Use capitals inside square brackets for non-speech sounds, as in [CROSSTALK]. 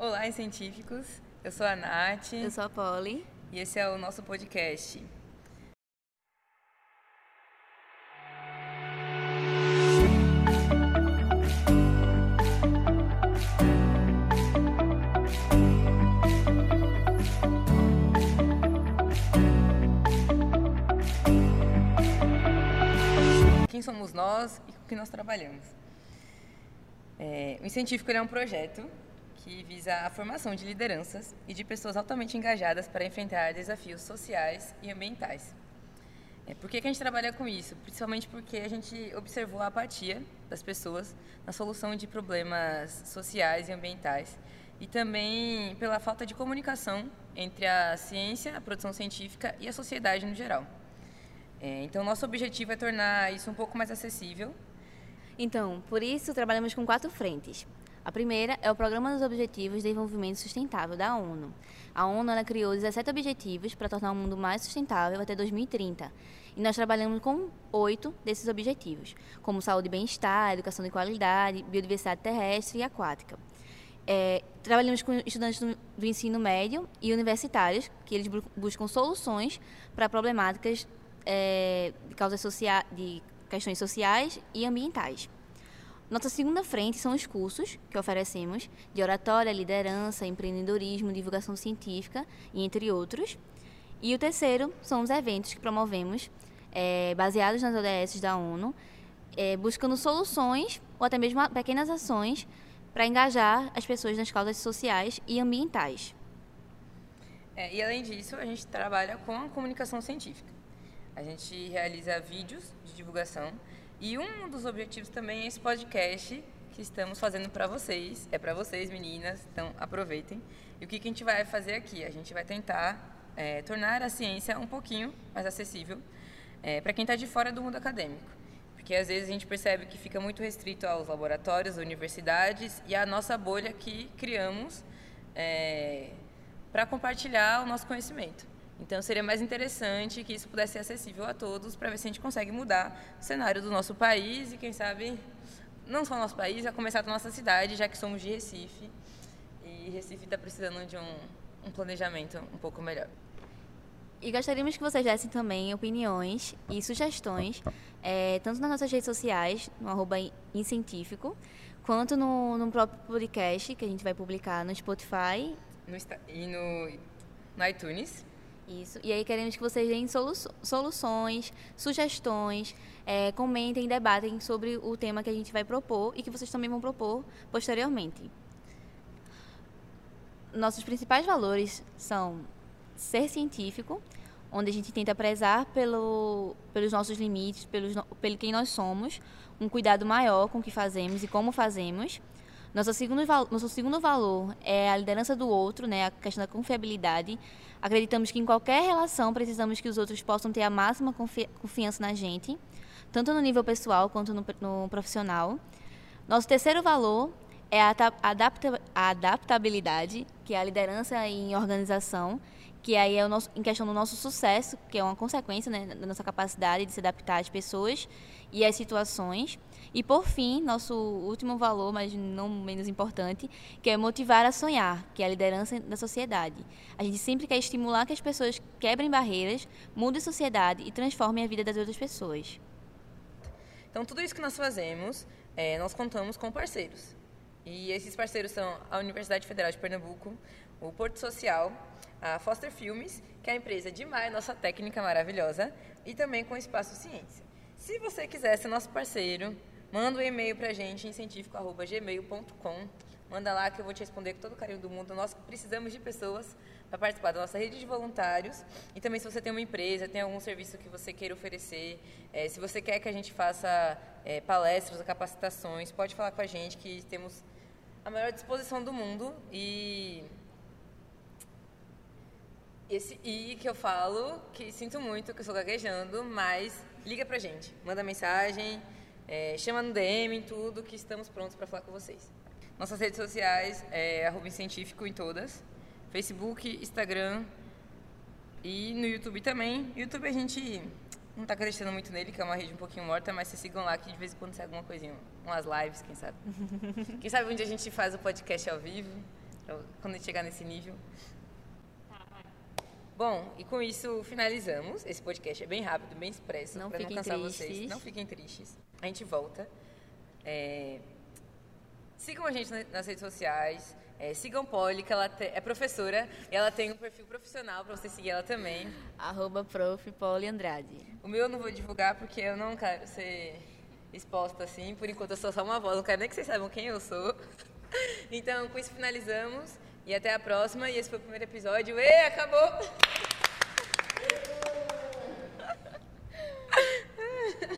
Olá, científicos. Eu sou a Nath. Eu sou a Polly. E esse é o nosso podcast. Quem somos nós e com que nós trabalhamos? É, o Científico é um projeto que visa a formação de lideranças e de pessoas altamente engajadas para enfrentar desafios sociais e ambientais. É, por que, que a gente trabalha com isso? Principalmente porque a gente observou a apatia das pessoas na solução de problemas sociais e ambientais e também pela falta de comunicação entre a ciência, a produção científica e a sociedade no geral. É, então, nosso objetivo é tornar isso um pouco mais acessível. Então, por isso, trabalhamos com quatro frentes. A primeira é o Programa dos Objetivos de Desenvolvimento Sustentável da ONU. A ONU ela criou 17 objetivos para tornar o mundo mais sustentável até 2030. E nós trabalhamos com oito desses objetivos, como saúde e bem-estar, educação de qualidade, biodiversidade terrestre e aquática. É, trabalhamos com estudantes do, ensino médio e universitários, que eles buscam soluções para problemáticas é, de causas sociais, de questões sociais e ambientais. Nossa segunda frente são os cursos que oferecemos de oratória, liderança, empreendedorismo, divulgação científica entre outros. E o terceiro são os eventos que promovemos, é, baseados nas ODS da ONU, é, buscando soluções ou até mesmo pequenas ações para engajar as pessoas nas causas sociais e ambientais. É, e além disso, a gente trabalha com a comunicação científica. A gente realiza vídeos de divulgação e um dos objetivos também é esse podcast que estamos fazendo para vocês. É para vocês, meninas, então aproveitem. E o que, que a gente vai fazer aqui? A gente vai tentar é, tornar a ciência um pouquinho mais acessível é, para quem está de fora do mundo acadêmico. Porque às vezes a gente percebe que fica muito restrito aos laboratórios, universidades e à nossa bolha que criamos é, para compartilhar o nosso conhecimento. Então seria mais interessante que isso pudesse ser acessível a todos para ver se a gente consegue mudar o cenário do nosso país e quem sabe não só o nosso país, a começar da nossa cidade, já que somos de Recife e Recife está precisando de um, um planejamento um pouco melhor. E gostaríamos que vocês dessem também opiniões e sugestões, é, tanto nas nossas redes sociais, no arroba Incientífico, quanto no, no próprio podcast que a gente vai publicar no Spotify. No, e no, no iTunes. Isso. E aí queremos que vocês deem solu soluções, sugestões, é, comentem, debatem sobre o tema que a gente vai propor e que vocês também vão propor posteriormente. Nossos principais valores são ser científico, onde a gente tenta prezar pelo, pelos nossos limites, pelos, pelo quem nós somos, um cuidado maior com o que fazemos e como fazemos. Nosso segundo, nosso segundo valor é a liderança do outro, né, a questão da confiabilidade. Acreditamos que em qualquer relação precisamos que os outros possam ter a máxima confi confiança na gente, tanto no nível pessoal quanto no, no profissional. Nosso terceiro valor é a, adapta adaptabilidade, que é a liderança em organização, que aí é o nosso, em questão do nosso sucesso, que é uma consequência né, da nossa capacidade de se adaptar às pessoas e às situações. E por fim, nosso último valor, mas não menos importante, que é motivar a sonhar, que é a liderança da sociedade. A gente sempre quer estimular que as pessoas quebrem barreiras, mudem a sociedade e transformem a vida das outras pessoas. Então, tudo isso que nós fazemos, é, nós contamos com parceiros. E esses parceiros são a Universidade Federal de Pernambuco, o Porto Social, a Foster Filmes, que é a empresa de Maia, nossa técnica maravilhosa, e também com o Espaço Ciência. Se você quiser ser nosso parceiro, manda um e-mail para a gente em científico.gmail.com. Manda lá que eu vou te responder com todo o carinho do mundo. Nós precisamos de pessoas para participar da nossa rede de voluntários. E também se você tem uma empresa, tem algum serviço que você queira oferecer, é, se você quer que a gente faça é, palestras capacitações, pode falar com a gente que temos a maior disposição do mundo e esse i que eu falo, que sinto muito, que eu estou gaguejando, mas liga pra gente, manda mensagem, é, chama no DM, em tudo, que estamos prontos para falar com vocês. Nossas redes sociais é arroba científico em todas, Facebook, Instagram e no YouTube também. YouTube a gente não está acreditando muito nele, que é uma rede um pouquinho morta, mas vocês sigam lá que de vez em quando sai alguma coisinha, umas lives, quem sabe. [LAUGHS] quem sabe um dia a gente faz o podcast ao vivo. quando a gente chegar nesse nível. Bom, e com isso finalizamos. Esse podcast é bem rápido, bem expresso, Não para não cansar tristes. vocês. Não fiquem tristes. A gente volta. É, Sigam a gente na- nas redes sociais. É, sigam Polly, que ela te- é professora e ela tem um perfil profissional para você seguir ela também. Arroba prof. Pauli Andrade. O meu eu não vou divulgar porque eu não quero ser exposta assim. Por enquanto eu sou só uma voz, não quero nem que vocês saibam quem eu sou. [LAUGHS] Então, com isso finalizamos e até a próxima. E esse foi o primeiro episódio. E acabou! [LAUGHS]